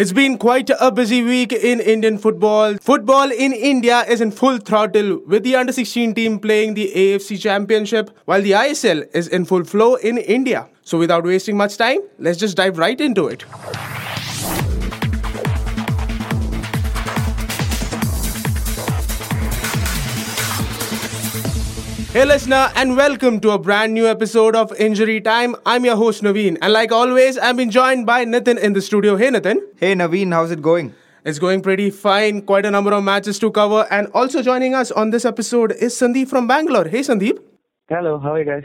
It's been quite a busy week in Indian football. Football in India is in full throttle with the under 16 team playing the AFC Championship while the ISL is in full flow in India. So without wasting much time, let's just dive right into it. Hey listener and welcome to a brand new episode of Injury Time. I'm your host Naveen and like always I'm being joined by Nathan in the studio. Hey Nathan. Hey Naveen, how's it going? It's going pretty fine. Quite a number of matches to cover and also joining us on this episode is Sandeep from Bangalore. Hey Sandeep. Hello, how are you guys?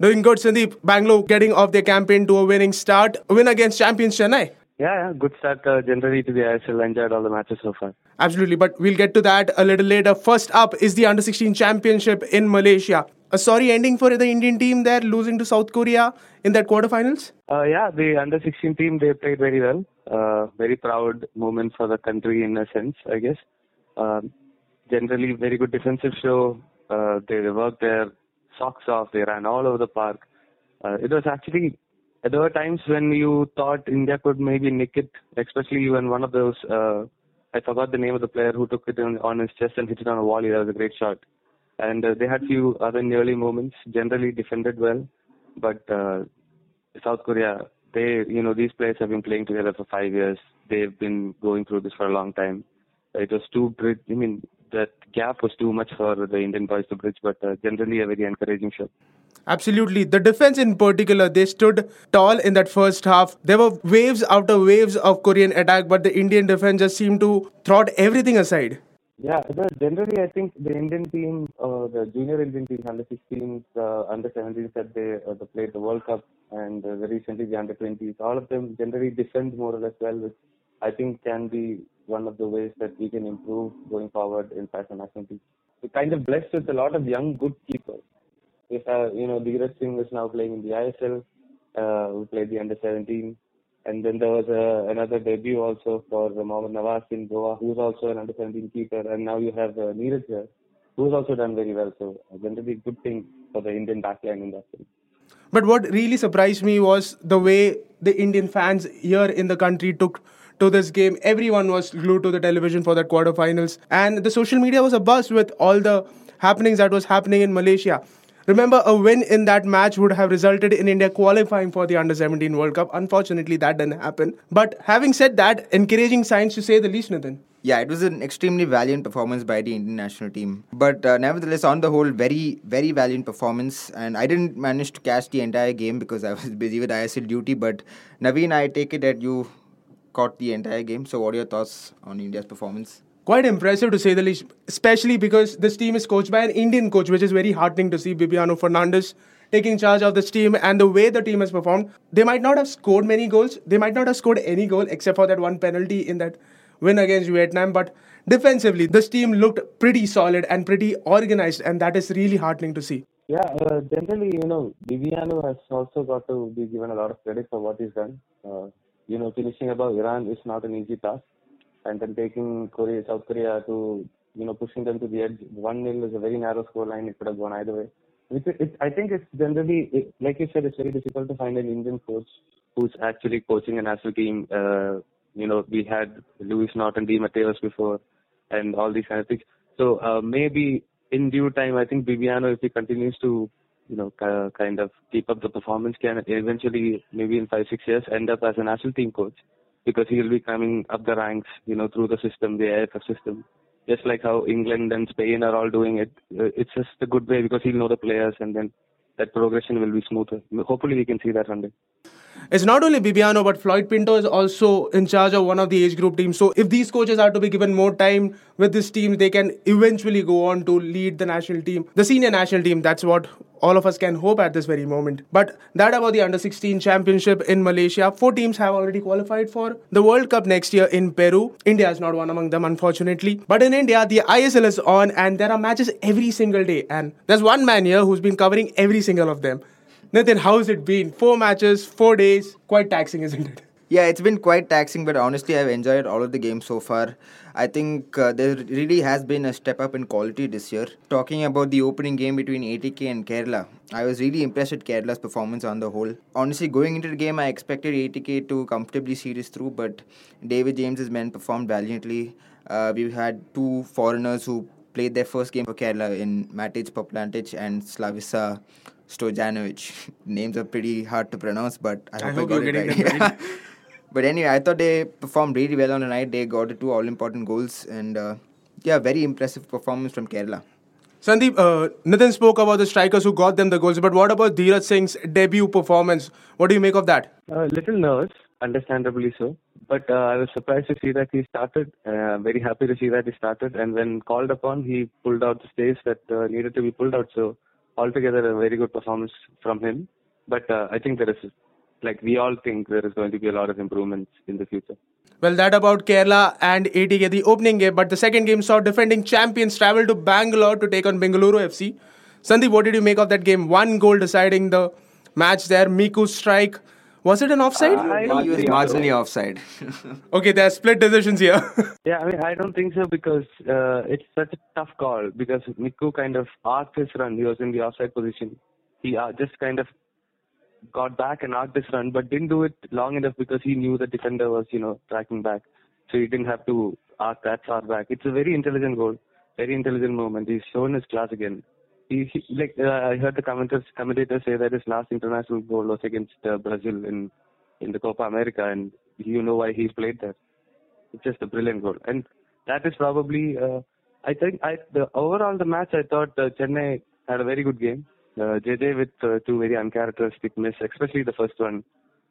Doing good Sandeep. Bangalore getting off their campaign to a winning start. Win against champions Chennai. Yeah, yeah, good start uh, generally to the ISL. Enjoyed all the matches so far. Absolutely, but we'll get to that a little later. First up is the Under 16 Championship in Malaysia. A sorry ending for the Indian team there, losing to South Korea in that quarterfinals. Uh, yeah, the under 16 team they played very well. Uh, very proud moment for the country in a sense, I guess. Um, generally, very good defensive show. Uh, they worked their socks off. They ran all over the park. Uh, it was actually there were times when you thought India could maybe nick it, especially when one of those. Uh, I forgot the name of the player who took it on, his chest and hit it on a volley. That was a great shot. And uh, they had few other nearly moments. Generally defended well, but uh, South Korea, they, you know, these players have been playing together for five years. They've been going through this for a long time. It was too bridge. I mean, that gap was too much for the Indian boys to bridge, but uh, generally a very encouraging show. Absolutely. The defense in particular, they stood tall in that first half. There were waves after waves of Korean attack, but the Indian defense just seemed to throw everything aside. Yeah, generally I think the Indian team, uh, the junior Indian team, under 16s, uh, under 17s, that they, uh, they played the World Cup and uh, recently the under 20s. All of them generally defend more or less well, which I think can be one of the ways that we can improve going forward in fashion national team. We're kind of blessed with a lot of young, good keepers. If uh, you know, Dheeraj Singh is now playing in the ISL. Uh, we played the under 17, and then there was uh, another debut also for Mohammad Nawaz in Goa, who's also an under 17 keeper, and now you have uh, Neeraj here, who's also done very well. So generally, good thing for the Indian backline in that sense. But what really surprised me was the way the Indian fans here in the country took to this game. Everyone was glued to the television for that quarterfinals, and the social media was abuzz with all the happenings that was happening in Malaysia. Remember, a win in that match would have resulted in India qualifying for the Under 17 World Cup. Unfortunately, that didn't happen. But having said that, encouraging signs to say the least, Nathan. Yeah, it was an extremely valiant performance by the Indian national team. But uh, nevertheless, on the whole, very, very valiant performance. And I didn't manage to catch the entire game because I was busy with ISL duty. But Naveen, I take it that you caught the entire game. So, what are your thoughts on India's performance? Quite impressive to say the least, especially because this team is coached by an Indian coach, which is very heartening to see Bibiano Fernandes taking charge of this team and the way the team has performed. They might not have scored many goals, they might not have scored any goal except for that one penalty in that win against Vietnam, but defensively, this team looked pretty solid and pretty organized, and that is really heartening to see. Yeah, uh, generally, you know, Bibiano has also got to be given a lot of credit for what he's done. Uh, you know, finishing above Iran is not an easy task and then taking Korea, South Korea to, you know, pushing them to the edge. 1 0 is a very narrow score line. It could have gone either way. It, it, I think it's generally, it, like you said, it's very difficult to find an Indian coach who's actually coaching a national team. Uh, you know, we had Luis Norton, de Matos before, and all these kind of things. So uh, maybe in due time, I think Bibiano, if he continues to, you know, uh, kind of keep up the performance, can eventually, maybe in five, six years, end up as a national team coach because he will be coming up the ranks, you know, through the system, the AFF system. Just like how England and Spain are all doing it. Uh, it's just a good way because he'll know the players and then that progression will be smoother. Hopefully, we can see that one day. It's not only Bibiano, but Floyd Pinto is also in charge of one of the age group teams. So if these coaches are to be given more time with this team, they can eventually go on to lead the national team, the senior national team. That's what all of us can hope at this very moment. But that about the under 16 championship in Malaysia. Four teams have already qualified for the World Cup next year in Peru. India is not one among them, unfortunately. But in India, the ISL is on and there are matches every single day. And there's one man here who's been covering every single of them. Nathan, how's it been? Four matches, four days. Quite taxing, isn't it? Yeah, it's been quite taxing, but honestly, I've enjoyed all of the games so far. I think uh, there really has been a step up in quality this year. Talking about the opening game between ATK and Kerala, I was really impressed with Kerala's performance on the whole. Honestly, going into the game, I expected ATK to comfortably see this through, but David James's men performed valiantly. Uh, we've had two foreigners who played their first game for Kerala in Matej Poplatnik and Slavisa Stojanovic. Names are pretty hard to pronounce, but I hope I, hope got you're it getting right. them right. but anyway, I thought they performed really well on the night. They got the two all important goals, and uh, yeah, very impressive performance from Kerala. Sandeep, uh, Nitin spoke about the strikers who got them the goals, but what about Dheeraj Singh's debut performance? What do you make of that? A little nervous, understandably so. But uh, I was surprised to see that he started. Uh, very happy to see that he started. And when called upon, he pulled out the stays that uh, needed to be pulled out. So altogether, a very good performance from him. But uh, I think there is, like we all think, there is going to be a lot of improvements in the future. Well, that about Kerala and ATK, the opening game, but the second game saw defending champions travel to Bangalore to take on Bengaluru FC. Sandeep, what did you make of that game? One goal deciding the match there. Miku's strike. Was it an offside? I He don't was marginally offside. okay, there are split decisions here. Yeah, I mean, I don't think so because uh, it's such a tough call because Miku kind of arced his run. He was in the offside position. He uh, just kind of got back and arced his run, but didn't do it long enough because he knew the defender was, you know, tracking back. So he didn't have to arc that far back. It's a very intelligent goal, very intelligent movement. He's shown his class again. He, he like uh, I heard the commentators commentators say that his last international goal was against uh, Brazil in in the Copa America, and you know why he's played there. It's just a brilliant goal, and that is probably. Uh, I think I the overall the match I thought uh, Chennai had a very good game. Uh, JJ with uh, two very uncharacteristic miss, especially the first one.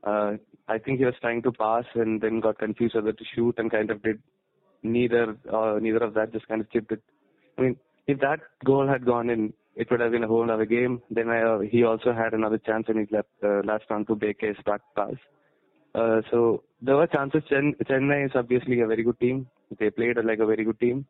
Uh, I think he was trying to pass and then got confused whether to shoot and kind of did neither. Uh, neither of that, just kind of chipped it. I mean, if that goal had gone in, it would have been a whole other game. Then I, uh, he also had another chance when he left uh, last round to Bheke's back pass. Uh, so there were chances. Chen- Chennai is obviously a very good team. They played like a very good team,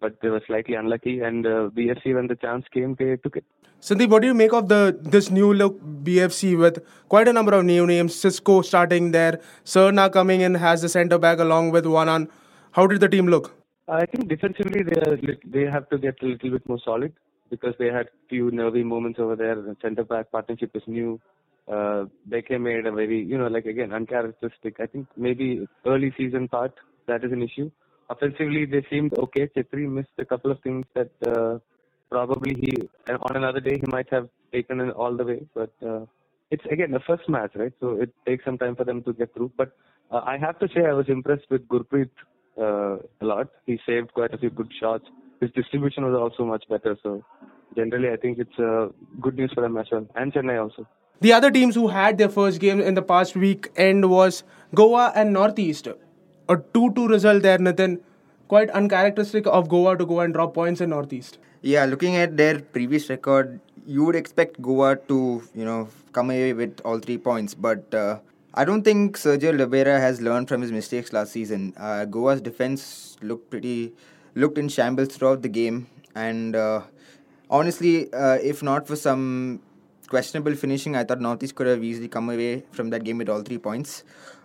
but they were slightly unlucky. And uh, BFC, when the chance came, they took it. Sandeep, what do you make of the this new look BFC with quite a number of new names? Xisco starting there, Serna coming in has the centre back along with Juanan. How did the team look? I think defensively they are, they have to get a little bit more solid because they had few nervy moments over there. The centre back partnership is new. Uh, Bheke made a very, you know, like again, uncharacteristic. I think maybe early season part, that is an issue. Offensively, they seemed okay. Chhetri missed a couple of things that uh, probably he, on another day, he might have taken it all the way. But uh, it's again the first match, right? So it takes some time for them to get through. But uh, I have to say, I was impressed with Gurpreet uh, a lot. He saved quite a few good shots. His distribution was also much better. So generally, I think it's uh, good news for them as well, and Chennai also. The other teams who had their first game in the past week end was Goa and Northeast. A 2 2 result there, Nathan. Quite uncharacteristic of Goa to go and drop points in Northeast. Yeah, looking at their previous record, you would expect Goa to, you know, come away with all three points. But uh, I don't think Sergio Lobera has learned from his mistakes last season. Uh, Goa's defense looked pretty, looked in shambles throughout the game, and uh, honestly, uh, if not for some questionable finishing, I thought Northeast could have easily come away from that game with all three points.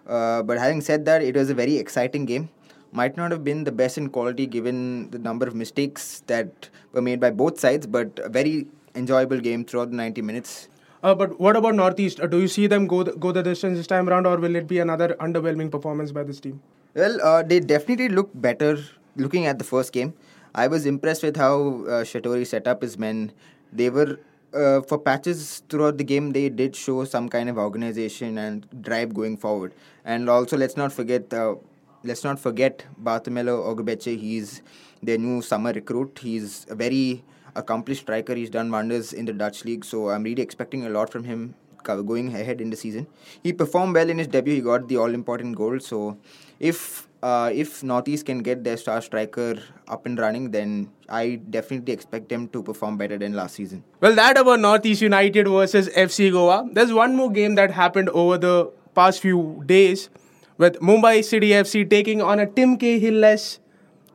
Uh, but having said that, it was a very exciting game might not have been the best in quality given the number of mistakes that were made by both sides, but a very enjoyable game throughout the 90 minutes. Uh, but what about Northeast? Uh, do you see them go the, go the distance this time around, or will it be another underwhelming performance by this team? Well, uh, they definitely look better looking at the first game. I was impressed with how uh, Schattorie set up his men. They were, uh, for patches throughout the game, they did show some kind of organization and drive going forward. And also, let's not forget. Uh, let's not forget Bartholomew Ogbeche. He's their new summer recruit. He's a very accomplished striker. He's done wonders in the Dutch league. So I'm really expecting a lot from him going ahead in the season. He performed well in his debut. He got the all-important goal. So if uh, if Northeast can get their star striker up and running, then I definitely expect them to perform better than last season. Well, that about Northeast United versus FC Goa. There's one more game that happened over the past few days with Mumbai City FC taking on a Tim Cahill-less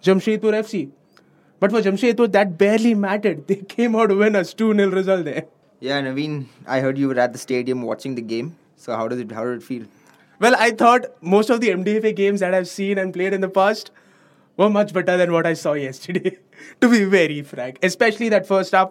Jamshedpur FC. But for Jamshedpur, that barely mattered. They came out winners, 2 0 result there. Yeah, Naveen, I heard you were at the stadium watching the game. So how does it how did it feel? Well, I thought most of the MDFA games that I've seen and played in the past were much better than what I saw yesterday. to be very frank, especially that first half.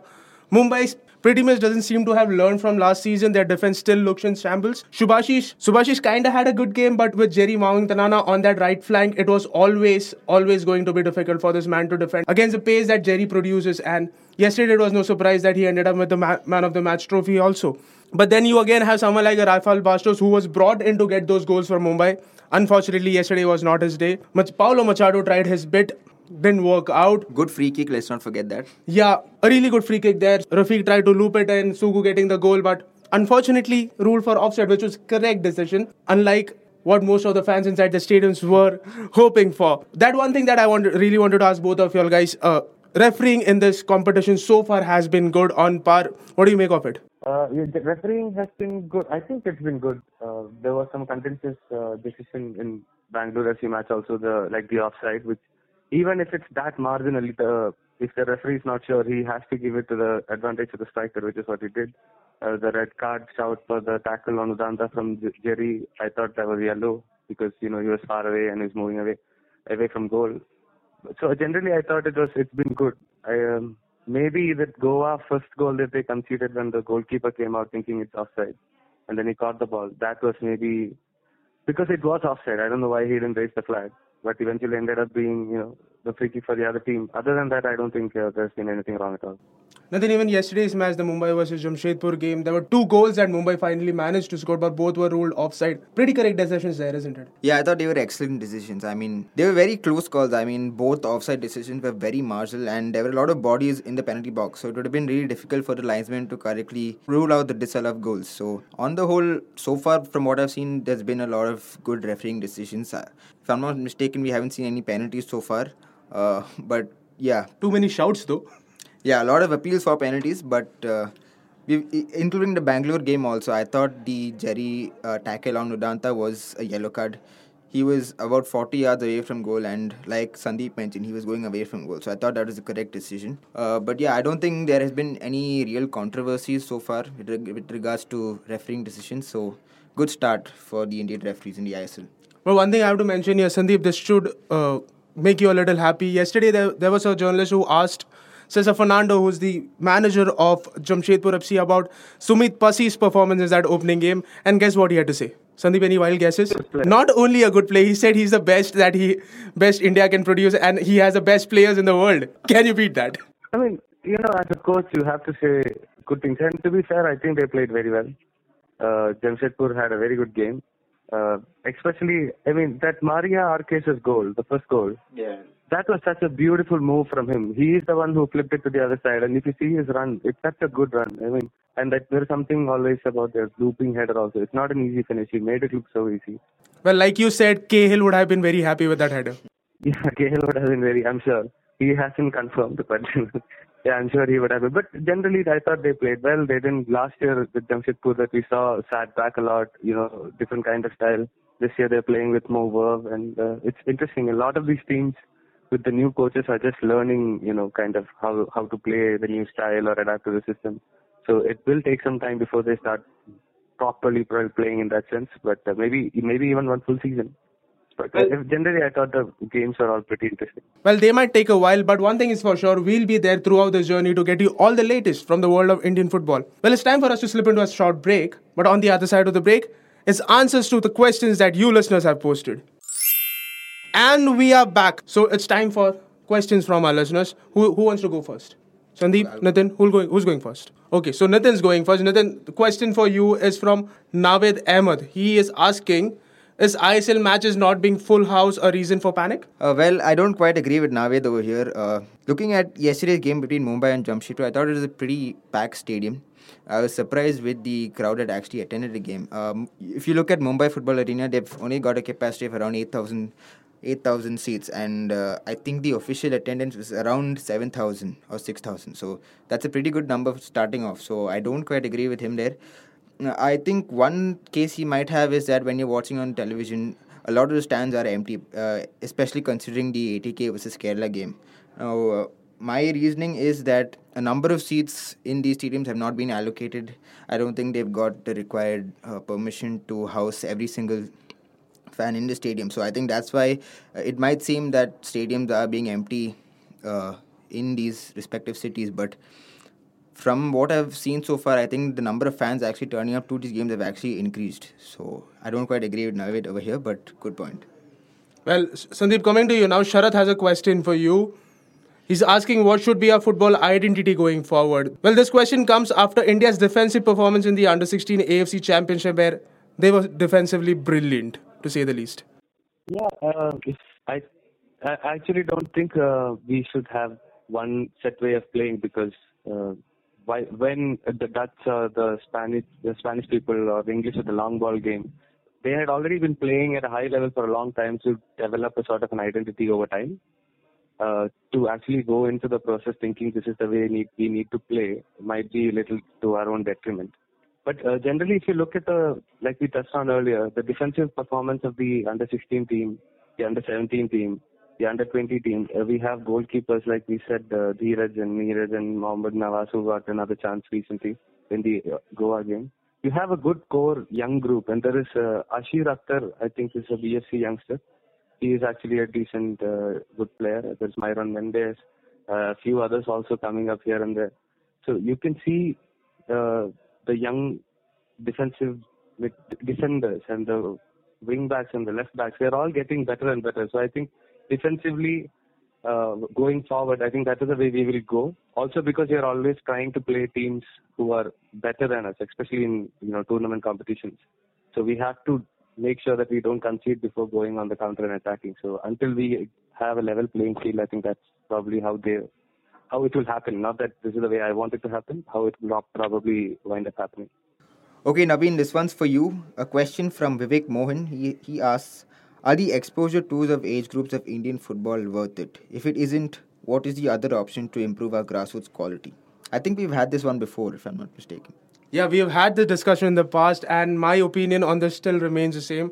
Mumbai pretty much doesn't seem to have learned from last season. Their defense still looks in shambles. Subhashish, Subhashish kind of had a good game, but with Jerry Mawihmingthanga on that right flank, it was always, always going to be difficult for this man to defend against the pace that Jerry produces. And yesterday it was no surprise that he ended up with the ma- man of the match trophy also. But then you again have someone like Rafael Bastos who was brought in to get those goals for Mumbai. Unfortunately, yesterday was not his day. Paulo Machado tried his bit, didn't work out. Good free kick, let's not forget that. Yeah, a really good free kick there. Rafiq tried to loop it and Sougou getting the goal, but unfortunately ruled for offside, which was correct decision. Unlike what most of the fans inside the stadiums were hoping for. That one thing that I want, really wanted to ask both of y'all guys. Uh, refereeing in this competition so far has been good on par. What do you make of it? Uh, yeah, the refereeing has been good. I think it's been good. Uh, there was some contentious uh, decision in Bangalore FC match also, the like the offside, which even if it's that marginally, the, if the referee is not sure, he has to give it to the advantage of the striker, which is what he did. Uh, the red card shout for the tackle on Udanta from Jerry, I thought that was yellow because you know he was far away and he was moving away away from goal. So generally, I thought it was it's been good. I um, maybe that Goa first goal that they conceded when the goalkeeper came out thinking it's offside, and then he caught the ball. That was maybe because it was offside. I don't know why he didn't raise the flag, but eventually ended up being you know the free kick for the other team. Other than that, I don't think uh, there's been anything wrong at all. Nothing even yesterday's match, the Mumbai versus Jamshedpur game, there were two goals that Mumbai finally managed to score, but both were ruled offside. Pretty correct decisions there, isn't it? Yeah, I thought they were excellent decisions. I mean, they were very close calls. I mean, both offside decisions were very marginal, and there were a lot of bodies in the penalty box. So it would have been really difficult for the linesman to correctly rule out the disallowed goals. So on the whole, so far from what I've seen, there's been a lot of good refereeing decisions. Uh, If I'm not mistaken, we haven't seen any penalties so far. Uh, but yeah, Too many shouts though. Yeah, a lot of appeals for penalties, but uh, including the Bangalore game also, I thought the Jerry uh, tackle on Udanta was a yellow card. He was about 40 yards away from goal, and like Sandeep mentioned, he was going away from goal. So I thought that was the correct decision. Uh, but yeah, I don't think there has been any real controversies so far with, with regards to refereeing decisions. So good start for the Indian referees in the ISL. Well, one thing I have to mention here, Sandeep, this should uh, make you a little happy. Yesterday, there, there was a journalist who asked Cesar Ferrando, who's the manager of Jamshedpur FC, about Sumeet Passi's performance in that opening game. And guess what he had to say? Sandeep, any wild guesses? Not only a good player, he said he's the best that he best India can produce, and he has the best players in the world. Can you beat that? I mean, you know, as a coach, you have to say good things. And to be fair, I think they played very well. Uh, Jamshedpur had a very good game. Uh, especially, I mean, that Mario Arques's goal, the first goal, Yeah. That was such a beautiful move from him. He is the one who flipped it to the other side. And if you see his run, it's such a good run. I mean, and that there's something always about the looping header also. It's not an easy finish. He made it look so easy. Well, like you said, Cahill would have been very happy with that header. Yeah, Cahill would have been very, I'm sure. He hasn't confirmed, but yeah, I'm sure he would have been. But generally, I thought they played well. They didn't, last year with Jamshedpur that we saw sat back a lot, you know, different kind of style. This year they're playing with more verve and uh, it's interesting. A lot of these teams with the new coaches are just learning, you know, kind of how, how to play the new style or adapt to the system. So it will take some time before they start properly playing in that sense, but uh, maybe, maybe even one full season. But uh, if generally, I thought the games are all pretty interesting. Well, they might take a while, but one thing is for sure, we'll be there throughout this journey to get you all the latest from the world of Indian football. Well, it's time for us to slip into a short break, but on the other side of the break is answers to the questions that you listeners have posted. And we are back. So it's time for questions from our listeners. Who, who wants to go first? Sandeep, Nathan, who going, who's going first? Okay, so Nitin's going first. Nathan, the question for you is from Navid Ahmed. He is asking, is ISL matches not being full house a reason for panic? Uh, well, I don't quite agree with Naved over here. Uh, looking at yesterday's game between Mumbai and Jamshedpur, I thought it was a pretty packed stadium. I was surprised with the crowd that actually attended the game. Um, if you look at Mumbai Football Arena, they've only got a capacity of around 8,000 8,000 seats, and uh, I think the official attendance was around 7,000 or 6,000. So that's a pretty good number starting off. So I don't quite agree with him there. I think one case he might have is that when you're watching on television, a lot of the stands are empty, uh, especially considering the ATK versus Kerala game. Now, uh, my reasoning is that a number of seats in these stadiums have not been allocated. I don't think they've got the required uh, permission to house every single fan in the stadium. So I think that's why uh, it might seem that stadiums are being empty uh, in these respective cities, but from what I've seen so far, I think the number of fans actually turning up to these games have actually increased. So I don't quite agree with Navid over here, but good point. Well, Sandeep, coming to you now, Sharath has a question for you. He's asking what should be our football identity going forward. Well, this question comes after India's defensive performance in the Under 16 AFC Championship, where they were defensively brilliant, to say the least. Yeah, uh, I, I actually don't think uh, we should have one set way of playing because uh, why, when the Dutch or the Spanish, the Spanish people or the English at the long ball game, they had already been playing at a high level for a long time to develop a sort of an identity over time uh, to actually go into the process thinking this is the way we need, we need to play might be a little to our own detriment. But uh, generally, if you look at the, like we touched on earlier, the defensive performance of the under 16 team, the under 17 team, the under 20 team, uh, we have goalkeepers like we said, uh, Dheeraj and Neeraj and Mohammad Nawaz who got another chance recently in the uh, Goa game. You have a good core young group, and there is uh, Ashir Akhtar, I think, is a BFC youngster he is actually a decent, uh, good player. There's Myron Mendes, uh, a few others also coming up here and there. So you can see uh, the young defensive defenders and the wing backs and the left backs. They're all getting better and better. So I think defensively, uh, going forward, I think that is the way we will go. Also because we are always trying to play teams who are better than us, especially in you know tournament competitions. So we have to make sure that we don't concede before going on the counter and attacking. So until we have a level playing field, I think that's probably how they how it will happen. Not that this is the way I want it to happen, how it will probably wind up happening. Okay, Naveen, this one's for you. A question from Vivek Mohan. He, he asks Are the exposure tours of age groups of Indian football worth it? If it isn't, what is the other option to improve our grassroots quality? I think we've had this one before, if I'm not mistaken. Yeah, we have had the discussion in the past, and my opinion on this still remains the same.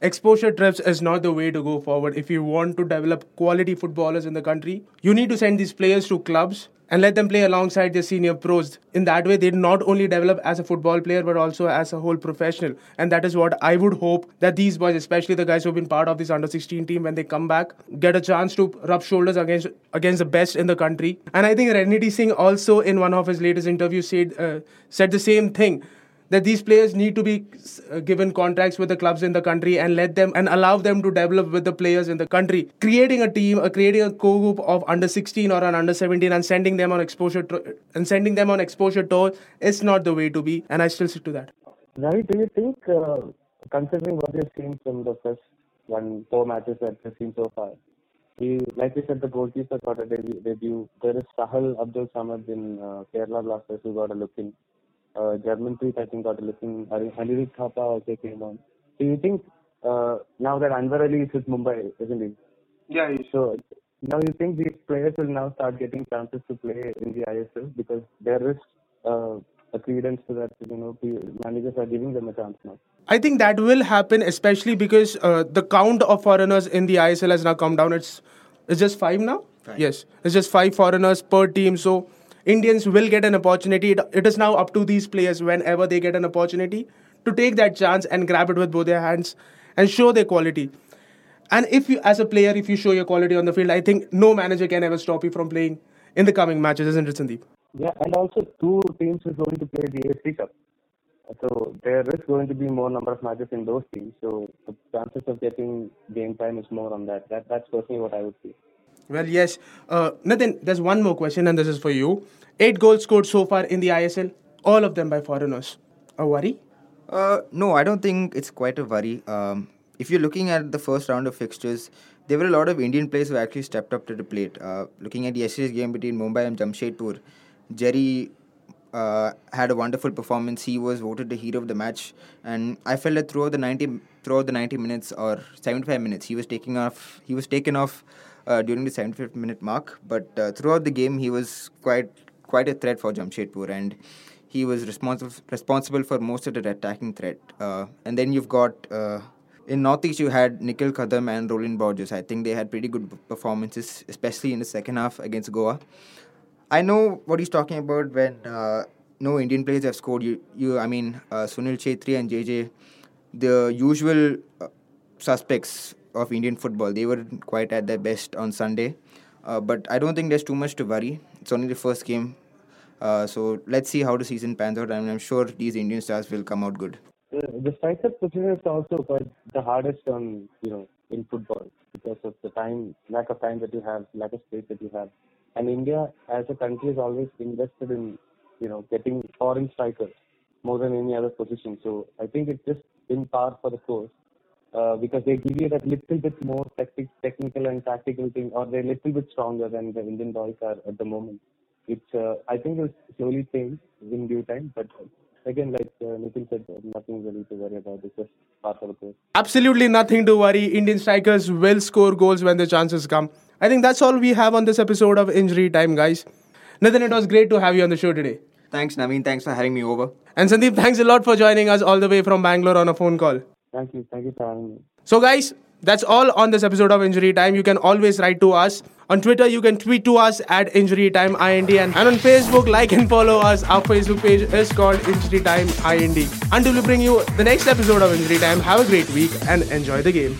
Exposure trips is not the way to go forward. If you want to develop quality footballers in the country, you need to send these players to clubs and let them play alongside their senior pros. In that way, they not only develop as a football player but also as a whole professional. And that is what I would hope that these boys, especially the guys who've been part of this under 16 team, when they come back, get a chance to rub shoulders against against the best in the country. And I think Ranjit Singh also in one of his latest interviews said uh, said the same thing that these players need to be uh, given contracts with the clubs in the country and let them and allow them to develop with the players in the country creating a team uh, creating a co-group of under 16 or an under 17 and sending them on exposure to, and sending them on exposure tour is not the way to be and i still stick to that Ravi, do you think uh, considering what you've seen from the first one four matches that we've seen so far he, like we said, the goalkeeper got a debut. debut. There is Sahal Abdul Samad in uh, Kerala Blasters who got a look in uh, Germanpreet, I think, got a looking. Anirudh Thapa also came on. So you think uh, now that Anwar Ali is with Mumbai, isn't he? Yeah. So now you think these players will now start getting chances to play in the ISL because there is uh, a credence to that. You know, managers are giving them a chance now. I think that will happen, especially because uh, the count of foreigners in the ISL has now come down. It's it's just five now. Five. Yes, it's just five foreigners per team. So Indians will get an opportunity. It, it is now up to these players whenever they get an opportunity to take that chance and grab it with both their hands and show their quality. And if you, as a player, if you show your quality on the field, I think no manager can ever stop you from playing in the coming matches, isn't it, Sandeep? Yeah, and also two teams are going to play the AFC Cup. So there is going to be more number of matches in those teams. So the chances of getting game time is more on that. That that's personally what I would see. Well, yes. Uh, Nathan, there's one more question, and this is for you. Eight goals scored so far in the ISL, all of them by foreigners. A worry? Uh, no, I don't think it's quite a worry. Um, if you're looking at the first round of fixtures, there were a lot of Indian players who actually stepped up to the plate. Uh, looking at yesterday's game between Mumbai and Jamshedpur, Jerry uh, had a wonderful performance. He was voted the hero of the match, and I felt that throughout the 90 throughout the 90 minutes or 75 minutes, he was taking off. He was taken off uh, during the 75th minute mark. But uh, throughout the game, he was quite quite a threat for Jamshedpur, and he was responsible responsible for most of the attacking threat. Uh, and then you've got uh, in Northeast, you had Nikhil Kadam and Rowllin Borges. I think they had pretty good performances, especially in the second half against Goa. I know what he's talking about when uh, no Indian players have scored. You, you I mean, uh, Sunil Chhetri and JJ, the usual suspects of Indian football. They were quite at their best on Sunday. Uh, but I don't think there's too much to worry. It's only the first game. Uh, so let's see how the season pans out. and I'm sure these Indian stars will come out good. The, striker position is also quite the hardest on you know in football because of the time lack of time that you have, lack of space that you have. And India as a country is always invested in you know getting foreign strikers more than any other position. So I think it's just in par for the course because they give you that little bit more tactic, technical and tactical thing, or they're a little bit stronger than the Indian boys are at the moment. It's uh, I think it's slowly change in due time, but again, like uh, Nitin said, nothing really to worry about. It's just part of the course. Absolutely nothing to worry. Indian strikers will score goals when the chances come. I think that's all we have on this episode of Injury Time, guys. Nathan, it was great to have you on the show today. Thanks, Naveen. Thanks for having me over. And Sandeep, thanks a lot for joining us all the way from Bangalore on a phone call. Thank you. Thank you for having me. So, guys, that's all on this episode of Injury Time. You can always write to us. On Twitter, you can tweet to us at Injury Time IND. And, on Facebook, like and follow us. Our Facebook page is called Injury Time IND. Until we bring you the next episode of Injury Time, have a great week and enjoy the game.